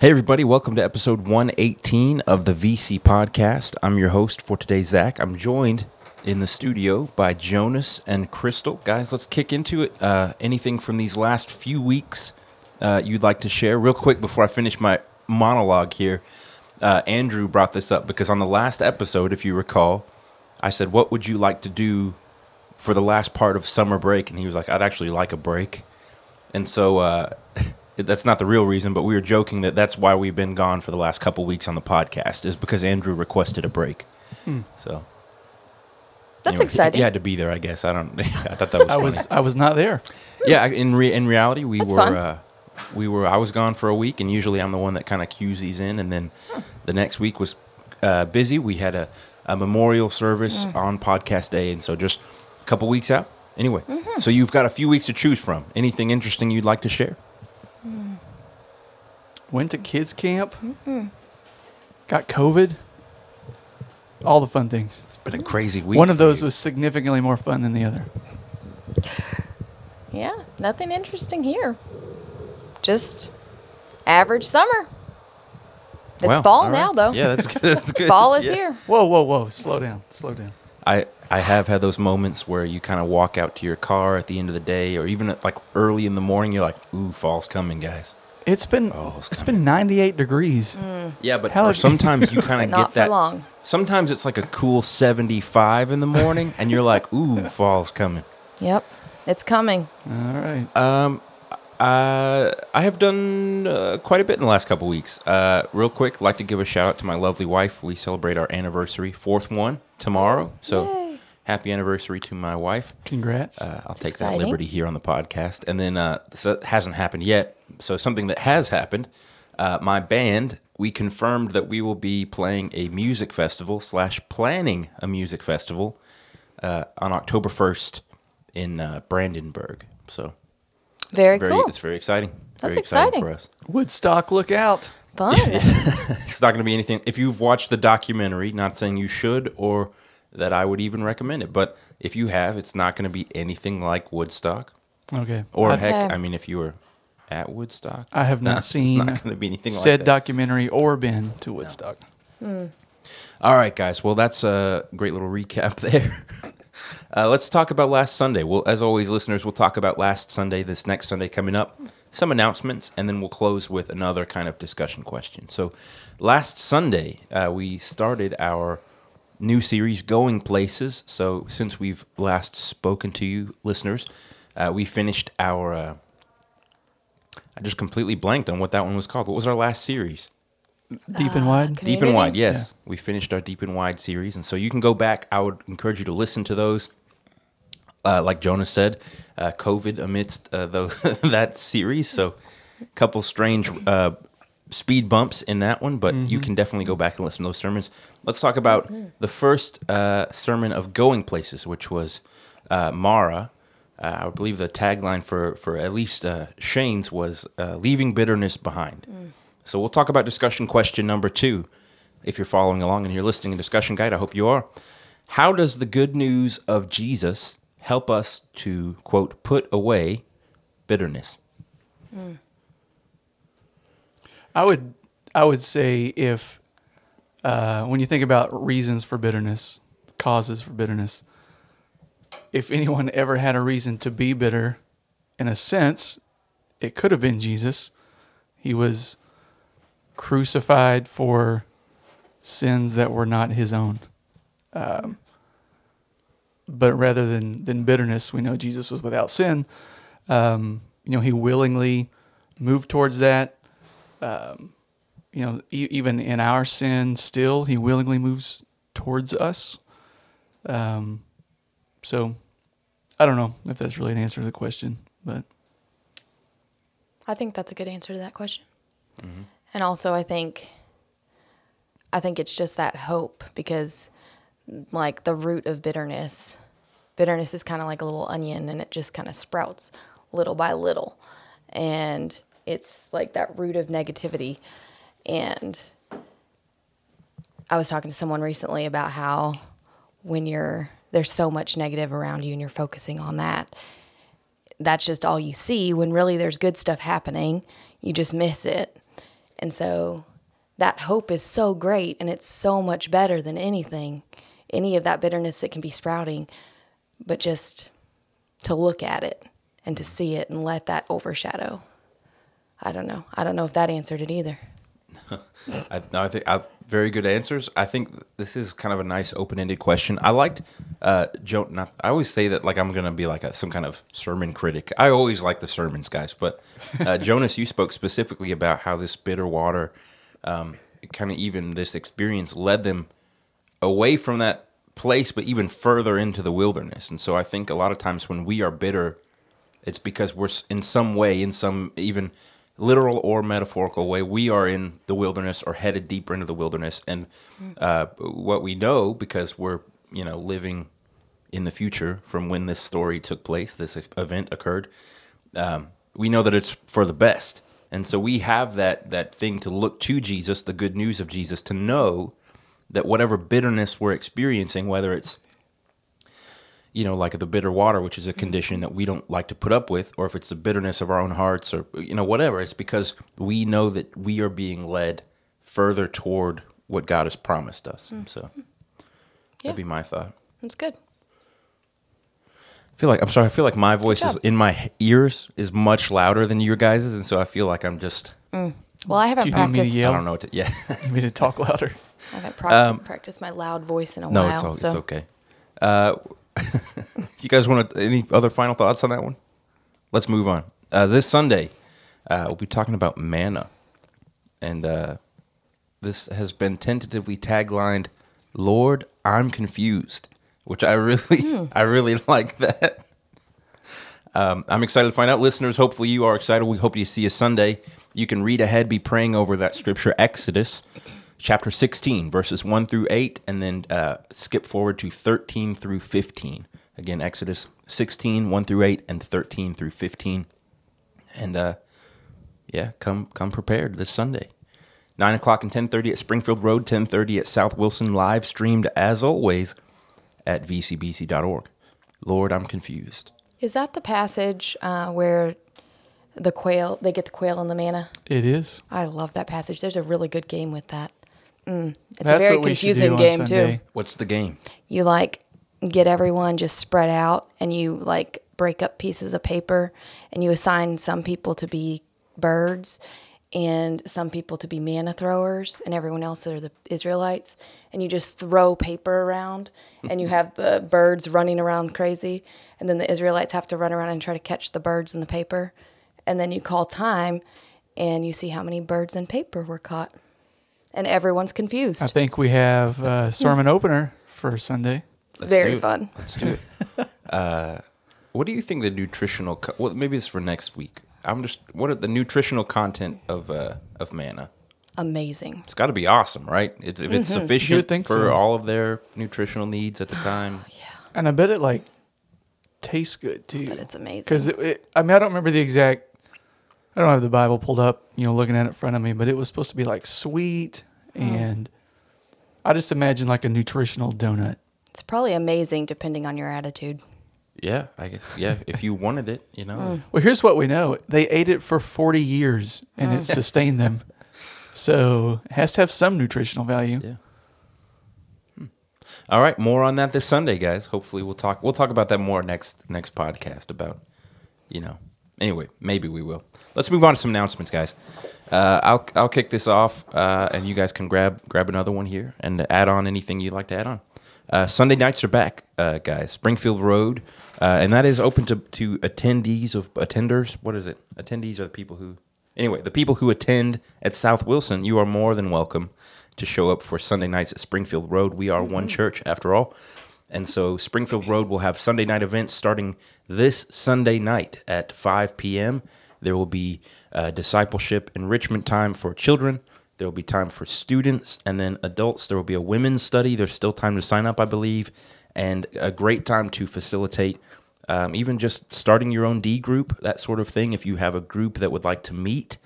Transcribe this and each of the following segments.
Hey, everybody, welcome to episode 118 of the VC podcast. I'm your host for today, Zach. I'm joined in the studio by Jonas and Crystal. Guys, let's kick into it. Uh, anything from these last few weeks uh, you'd like to share? Real quick before I finish my monologue here, uh, Andrew brought this up because on the last episode, if you recall, I said, What would you like to do for the last part of summer break? And he was like, I'd actually like a break. And so uh, that's not the real reason, but we were joking that that's why we've been gone for the last couple weeks on the podcast is because Andrew requested a break. So That's anyway, exciting. You had to be there, I guess. I don't. I thought that was. I funny. was I was not there. Yeah, in re- in reality, we That's were. Uh, we were. I was gone for a week, and usually I'm the one that kind of cues these in. And then the next week was uh, busy. We had a, a memorial service Mm. on podcast day, and so just a couple weeks out. Anyway, Mm-hmm. so you've got a few weeks to choose from. Anything interesting you'd like to share? Went to kids camp. Got COVID. All the fun things. It's been a crazy week. One of those you. was significantly more fun than the other. Yeah, nothing interesting here. Just average summer. It's Wow, fall all now, though. Yeah, that's good. That's good. fall is Yeah. here. Whoa, whoa, whoa! Slow down, slow down. I I have had those moments where you kind of walk out to your car at the end of the day, or even at like early in the morning. You're like, "Ooh, fall's coming, guys." It's been Oh, it's it's been 98 degrees. Yeah, but How- or sometimes you kind But of not get that. for long. Sometimes it's like a cool 75 in the morning, and you're like, "Ooh, fall's coming." Yep, it's coming. All right. Uh, I have done uh, quite a bit in the last couple weeks. Uh, real quick, like to give a shout out to my lovely wife. We celebrate our anniversary, fourth one tomorrow. So Yay. Happy anniversary to my wife. Congrats. Uh, I'll take that liberty here on the podcast. And then uh, so it hasn't happened yet. So something that has happened. Uh, my band, we confirmed that we will be playing a music festival slash planning a music festival uh, on October first in uh, Brandenburg. So it's Very, cool. It's very exciting. That's very exciting, exciting. for us. Woodstock, look out! Fun. It's not going to be anything. If you've watched the documentary, not saying you should or that I would even recommend it, but if you have, it's not going to be anything like Woodstock. Okay. Or I, heck, I mean, if you were at Woodstock, I have not Nah, seen not going to be anything said that. documentary or been to Woodstock. All right, guys. Well, that's a great little recap there. Uh, let's talk about last Sunday. Well, as always, listeners, we'll talk about last Sunday, this next Sunday coming up, some announcements, and then we'll close with another kind of discussion question. So, last Sunday, uh, we started our new series, Going Places. So, since we've last spoken to you, listeners, uh, we finished our. Uh, I just completely blanked on what that one was called. What was our last series? Deep and wide. Can- Deep and Wide, yes. We finished our Deep and Wide series. And so you can go back. I would encourage you to listen to those. Uh, like Jonas said, uh, COVID amidst uh, tho- that series. So a couple strange uh, speed bumps in that one, but you can definitely go back and listen to those sermons. Let's talk about the first uh, sermon of Going Places, which was uh, Marah. Uh, I believe the tagline for, for at least uh, Shane's was uh, Leaving Bitterness Behind. So we'll talk about discussion question number two. If you're following along and you're listening to discussion guide, I hope you are. How does the good news of Jesus help us to quote put away bitterness? I would I would say if uh, when you think about reasons for bitterness, causes for bitterness, if anyone ever had a reason to be bitter, in a sense, it could have been Jesus. He was crucified for sins that were not his own. Um, but rather than, than bitterness, we know Jesus was without sin. Um, you know, he willingly moved towards that you know, e- even in our sin, still He willingly moves towards us. Um, so I don't know if that's really an answer to the question, but I think that's a good answer to that question. Mm-hmm. And also, I think, I think it's just that hope because, like the root of bitterness, bitterness is kind of like a little onion, and it just kind of sprouts little by little, and it's like that root of negativity. And I was talking to someone recently about how when you're there's so much negative around you and you're focusing on that, that's just all you see when really there's good stuff happening. You just miss it. And so that hope is so great and it's so much better than anything, any of that bitterness that can be sprouting. But just to look at it and to see it and let that overshadow. I don't know. I don't know if that answered it either. I, no, I think I, very good answers. I think this is kind of a nice open-ended question. I liked uh, Joe. Not, I always say that like I'm gonna be like a, some kind of sermon critic. I always like the sermons, guys. But uh, Jonas, you spoke specifically about how this bitter water, um, kind of even this experience led them away from that place, but even further into the wilderness. And so I think a lot of times when we are bitter, it's because we're in some way, in some even literal or metaphorical way, we are in the wilderness or headed deeper into the wilderness. And uh, what we know, because we're you know living in the future from when this story took place, this event occurred, um, we know that it's for the best. And so we have that that thing to look to Jesus, the good news of Jesus, to know that whatever bitterness we're experiencing, whether it's you know, like the bitter water, which is a condition that we don't like to put up with, or if it's the bitterness of our own hearts, or you know, whatever. It's because we know that we are being led further toward what God has promised us. So Yeah. that'd be my thought. It's good. I feel like I'm sorry. I feel like my voice is in my ears is much louder than your guys's, and so I feel like I'm just Well, I haven't Do you need me to practiced. yell? I don't know what to. Yeah, You mean to talk louder? I haven't prac- practiced my loud voice in a Um, no, while. it's all, so it's okay. Uh, you guys want to, any other final thoughts on that one? Let's move on. Uh, this Sunday, uh, we'll be talking about manna, and uh, this has been tentatively taglined, "Lord, I'm confused," which I really, I really like that. Um, I'm excited to find out, listeners. Hopefully, you are excited. We hope you see you Sunday. You can read ahead, be praying over that scripture, Exodus chapter 16, verses 1 through 8, and then uh, skip forward to 13 through 15. Again, Exodus 16, 1 through 8, and 13 through 15. And uh, yeah, come come prepared this Sunday. 9 o'clock and 10.30 at Springfield Road, 10.30 at South Wilson, live streamed as always at vcbc.org. Lord, I'm confused. is that the passage uh, where the quail they get the quail and the manna? It is. I love that passage. There's a really good game with that. Mm. It's That's a very what we should confusing game too. What's the game? You like get everyone just spread out and you like break up pieces of paper and you assign some people to be birds and some people to be manna throwers and everyone else are the Israelites and you just throw paper around and you have the birds running around crazy and then the Israelites have to run around and try to catch the birds in the paper and then you call time and you see how many birds and paper were caught and everyone's confused. I think we have a sermon opener for Sunday. it's Let's very do it. fun. Let's do it. uh, what do you think the nutritional? Co- well, maybe it's for next week. I'm just. What are the nutritional content of uh, of manna? Amazing. It's got to be awesome, right? It, if it's You sufficient think for so. all of their nutritional needs at the time. Yeah. And I bet it like tastes good too. But it's amazing. Because it, it, I mean, I don't remember the exact. I don't have the Bible pulled up, you know, looking at it in front of me, but it was supposed to be like sweet, and I just imagine like a nutritional donut. It's probably amazing depending on your attitude. Yeah, I guess. Yeah, if you wanted it, you know. Well, here's what we know: they ate it for 40 years, and it sustained them. So it has to have some nutritional value. Yeah. Hmm. All right, more on that this Sunday, guys. Hopefully, we'll talk. We'll talk about that more next next podcast about, you know. Anyway, maybe we will. Let's move on to some announcements, guys. Uh, I'll I'll kick this off, uh, and you guys can grab grab another one here and add on anything you'd like to add on. Uh, Sunday nights are back, uh, guys. Springfield Road, uh, and that is open to to attendees of attenders. What is it? Attendees are the people who. Anyway, the people who attend at South Wilson, you are more than welcome to show up for Sunday nights at Springfield Road. We are one church after all. And so Springfield Road will have Sunday night events starting this Sunday night at 5 p.m. There will be uh, discipleship enrichment time for children. There will be time for students and then adults. There will be a women's study. There's still time to sign up, I believe, and a great time to facilitate um, even just starting your own D group, that sort of thing. If you have a group that would like to meet,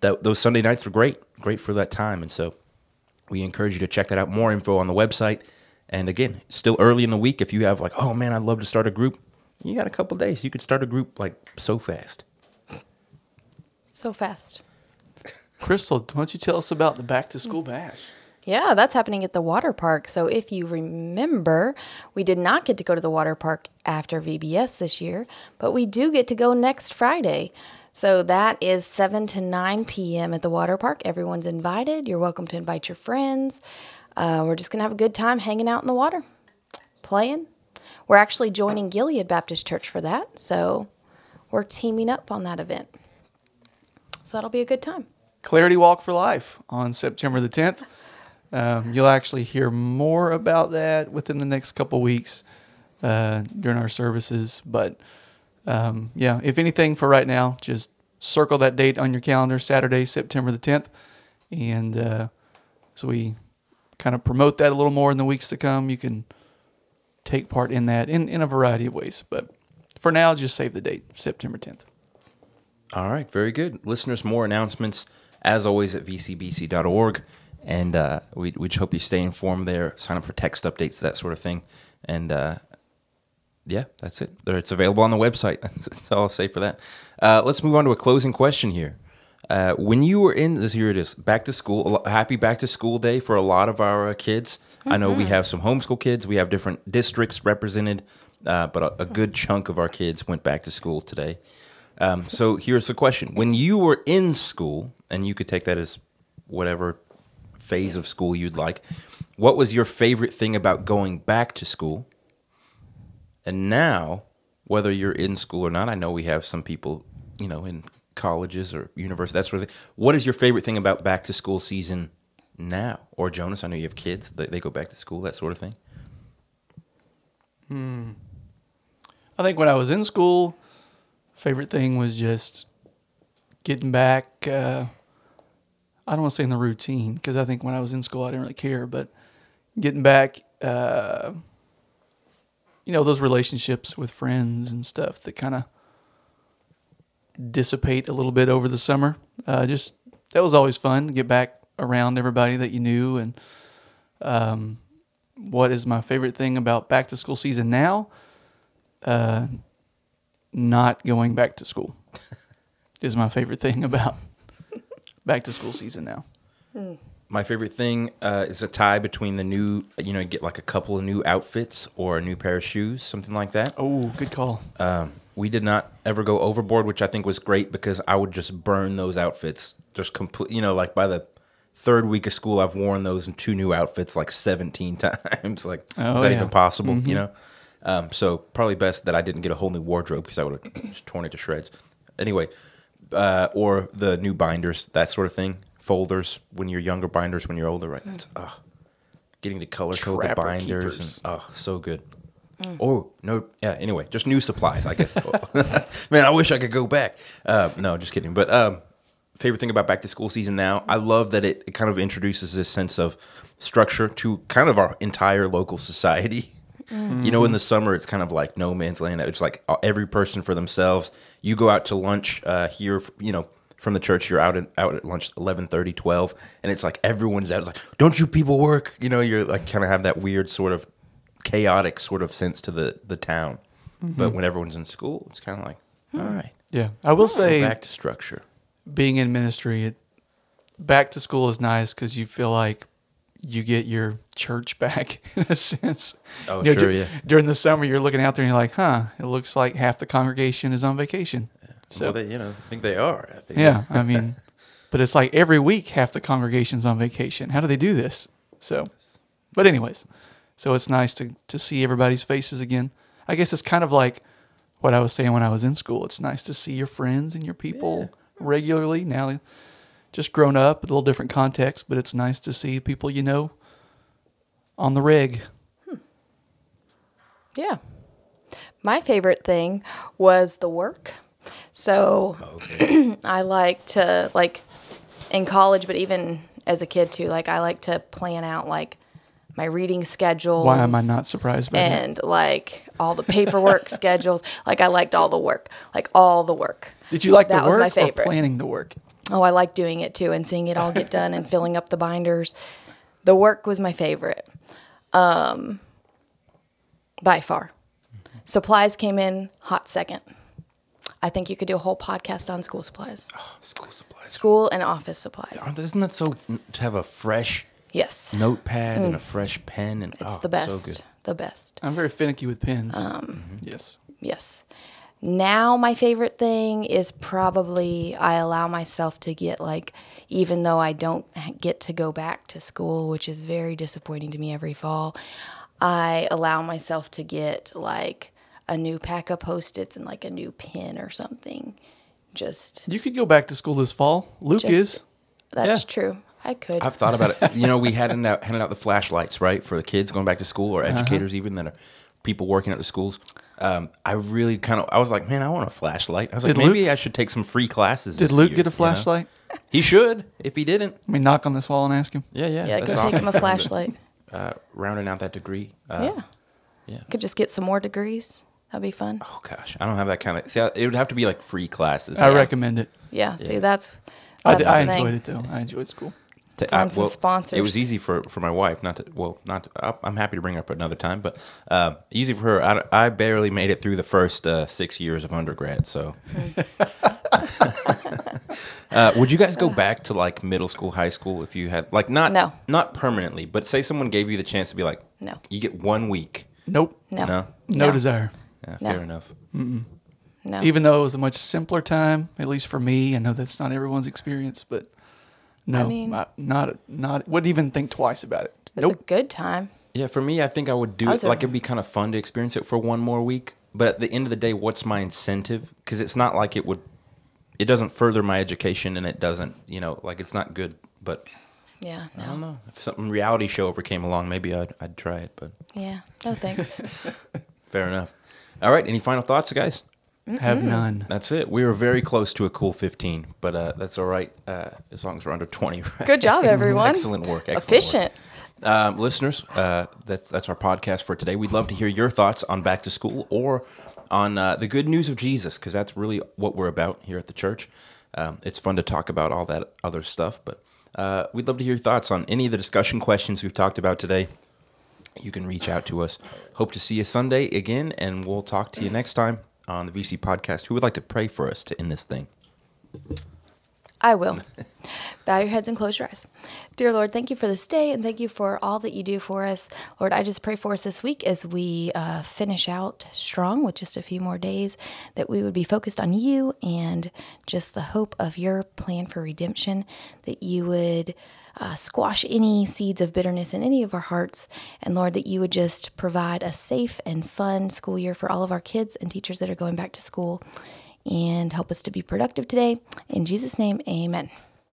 that, those Sunday nights are great, great for that time. And so we encourage you to check that out. More info on the website. And again, still early in the week. If you have like, oh man, I'd love to start a group, you got a couple days. You could start a group like so fast. So fast. Crystal, why don't you tell us about the back to school bash? Yeah, that's happening at the water park. So if you remember, we did not get to go to the water park after VBS this year, but we do get to go next Friday. So that is 7 to 9 p.m. at the water park. Everyone's invited. You're welcome to invite your friends. Uh, we're just going to have a good time hanging out in the water, playing. We're actually joining Gilead Baptist Church for that. So we're teaming up on that event. So that'll be a good time. Clarity Walk for Life on September the 10th. Um, you'll actually hear more about that within the next couple weeks uh, during our services. But um, yeah, if anything for right now, just circle that date on your calendar, Saturday, September the 10th. And uh, so we kind of promote that a little more in the weeks to come. You can take part in that in, in a variety of ways. But for now, just save the date, September 10th. All right, very good. Listeners, more announcements as always at vcbc.org. And uh, we, we just hope you stay informed there, sign up for text updates, that sort of thing. And uh, yeah, that's it. It's available on the website. That's all I'll say for that. Uh, let's move on to a closing question here. Uh, when you were in this, here it is, back to school, happy back to school day for a lot of our uh, kids. I know we have some homeschool kids, we have different districts represented, uh, but a, a good chunk of our kids went back to school today. Um, so here's the question: When you were in school, and you could take that as whatever phase of school you'd like, what was your favorite thing about going back to school? And now, whether you're in school or not, I know we have some people, you know, in colleges or university, that sort of thing. What is your favorite thing about back to school season now? Or Jonas, I know you have kids; they, they go back to school, that sort of thing. Hmm. I think when I was in school, favorite thing was just getting back. Uh, I don't want to say in the routine because I think when I was in school I didn't really care, but getting back, uh, you know, those relationships with friends and stuff that kind of dissipate a little bit over the summer. Uh, just that was always fun to get back around everybody that you knew. And um, what is my favorite thing about back to school season now? uh, not going back to school is my favorite thing about back to school season now. My favorite thing uh, is a tie between the new, you know, get like a couple of new outfits or a new pair of shoes, something like that. Oh, good call. Um, we did not ever go overboard, which I think was great because I would just burn those outfits just complete. You know, like by the third week of school, I've worn those in two new outfits like seventeen times. like, Oh, is that yeah. even possible? You know. Um, so probably best that I didn't get a whole new wardrobe because I would have torn it to shreds. Anyway, uh, or the new binders, that sort of thing. Folders when you're younger, binders when you're older. Right? That's uh, getting to color code the binders keepers. and oh, so good. Oh no! Yeah. Anyway, just new supplies, I guess. Man, I wish I could go back. Uh, no, just kidding. But um, favorite thing about back to school season now, I love that it, it kind of introduces this sense of structure to kind of our entire local society. You know, in the summer, it's kind of like no man's land. It's like uh, every person for themselves. You go out to lunch uh, here, you know, from the church. You're out in, out at lunch 11, 12, and it's like everyone's out. It's like, don't you people work? You know, you're like kind of have that weird sort of chaotic sort of sense to the the town. But mm-hmm. when everyone's in school, it's kind of like, hmm. all right, Yeah, I will say back to structure. being in ministry, it, back to school is nice because you feel like you get your church back in a sense. Oh, You know, sure, dur- yeah. During the summer, you're looking out there and you're like, huh, it looks like half the congregation is on vacation. So well, they, you know, I think they are. I think Yeah, I mean, but it's like every week half the congregation's on vacation. How do they do this? So, but anyways, so it's nice to to see everybody's faces again. I guess it's kind of like what I was saying when I was in school. It's nice to see your friends and your people regularly. Now, just grown up, a little different context, but it's nice to see people you know on the reg. Hmm. Yeah. My favorite thing was the work. So I like to like in college, but even as a kid too, like I like to plan out like my reading schedules. Why am I not surprised by that? And like all the paperwork schedules. Like I liked all the work. Like all the work. Did you like that the was my favorite. planning the work? Oh, I like doing it too and seeing it all get done and filling up the binders. The work was my favorite. Um by far. Supplies came in hot second. I think you could do a whole podcast on school supplies, School supplies. school and office supplies. Aren't- Isn't that so to have a fresh Yes, notepad and a fresh pen and Mm. it's oh, the best. So good. the best. I'm very finicky with pens. Um, yes. Yes. Now my favorite thing is probably I allow myself to get like even though I don't get to go back to school, which is very disappointing to me every fall, I allow myself to get like a new pack of post-its and like a new pen or something. Just You could go back to school this fall. Luke Just- is. that's Yeah. true. I could. I've thought about it. You know, we handed out handed out the flashlights, right, for the kids going back to school or Uh-huh. educators even that are people working at the schools. Um, I really kind of I was like, man, I want a flashlight. I was like, Did maybe Luke- I should take some free classes. Did this Luke year, get a you know? flashlight? He should. If he didn't, Let me knock on this wall and ask him. yeah, yeah, yeah, go that's take him a flashlight. Uh, rounding out that degree. Uh, yeah. yeah. Could just get some more degrees. That'd be fun. Oh gosh, I don't have that kind of. See, I- it would have to be like free classes. I Yeah. recommend it. Yeah, see Yeah. that's, I, that's did- I thing. enjoyed it though. I enjoyed school. To- Find some sponsors. It was easy for, for my wife, not to, well, not to, I- I'm happy to bring her up another time, but uh, easy for her. I, I barely made it through the first uh, six years of undergrad. So, uh, would you guys go back to like middle school, high school if you had like not No. not permanently, but say someone gave you the chance to be like, No. you get one week. Nope. No. No, No, No. desire. yeah, No. fair enough. No. Even though it was a much simpler time, at least for me. I know that's not everyone's experience, but no, mean- I- not not. Wouldn't even think twice about it. it's Nope. a good time. Yeah, for me, I think I would do it. Like it'd be kind of fun to experience it for one more week. But at the end of the day, what's my incentive? Because it's not like it would. It doesn't further my education, and it doesn't. You know, like it's not good. But Yeah. I don't No. know if something reality show ever came along, maybe I'd I'd try it. But Yeah. No thanks. fair enough. All right. Any final thoughts, guys? Have none. That's it. We were very close to a cool 15, but uh, that's all right uh, as long as we're under 20. Right? Good job, everyone. Excellent work. Excellent Efficient. Work. Um, listeners, uh, that's that's our podcast for today. We'd love to hear your thoughts on back to school or on uh, the good news of Jesus, because that's really what we're about here at the church. Um, it's fun to talk about all that other stuff, but uh, we'd love to hear your thoughts on any of the discussion questions we've talked about today. You can reach out to us. Hope to see you Sunday again, and we'll talk to you next time on the VC podcast. Who would like to pray for us to end this thing? I will. Bow your heads and close your eyes. Dear Lord, thank you for this day and thank you for all that you do for us. Lord, I just pray for us this week as we uh, finish out strong with just a few more days, that we would be focused on you and just the hope of your plan for redemption, that you would. Uh, squash any seeds of bitterness in any of our hearts. And Lord, that you would just provide a safe and fun school year for all of our kids and teachers that are going back to school and help us to be productive today. In Jesus' name, amen.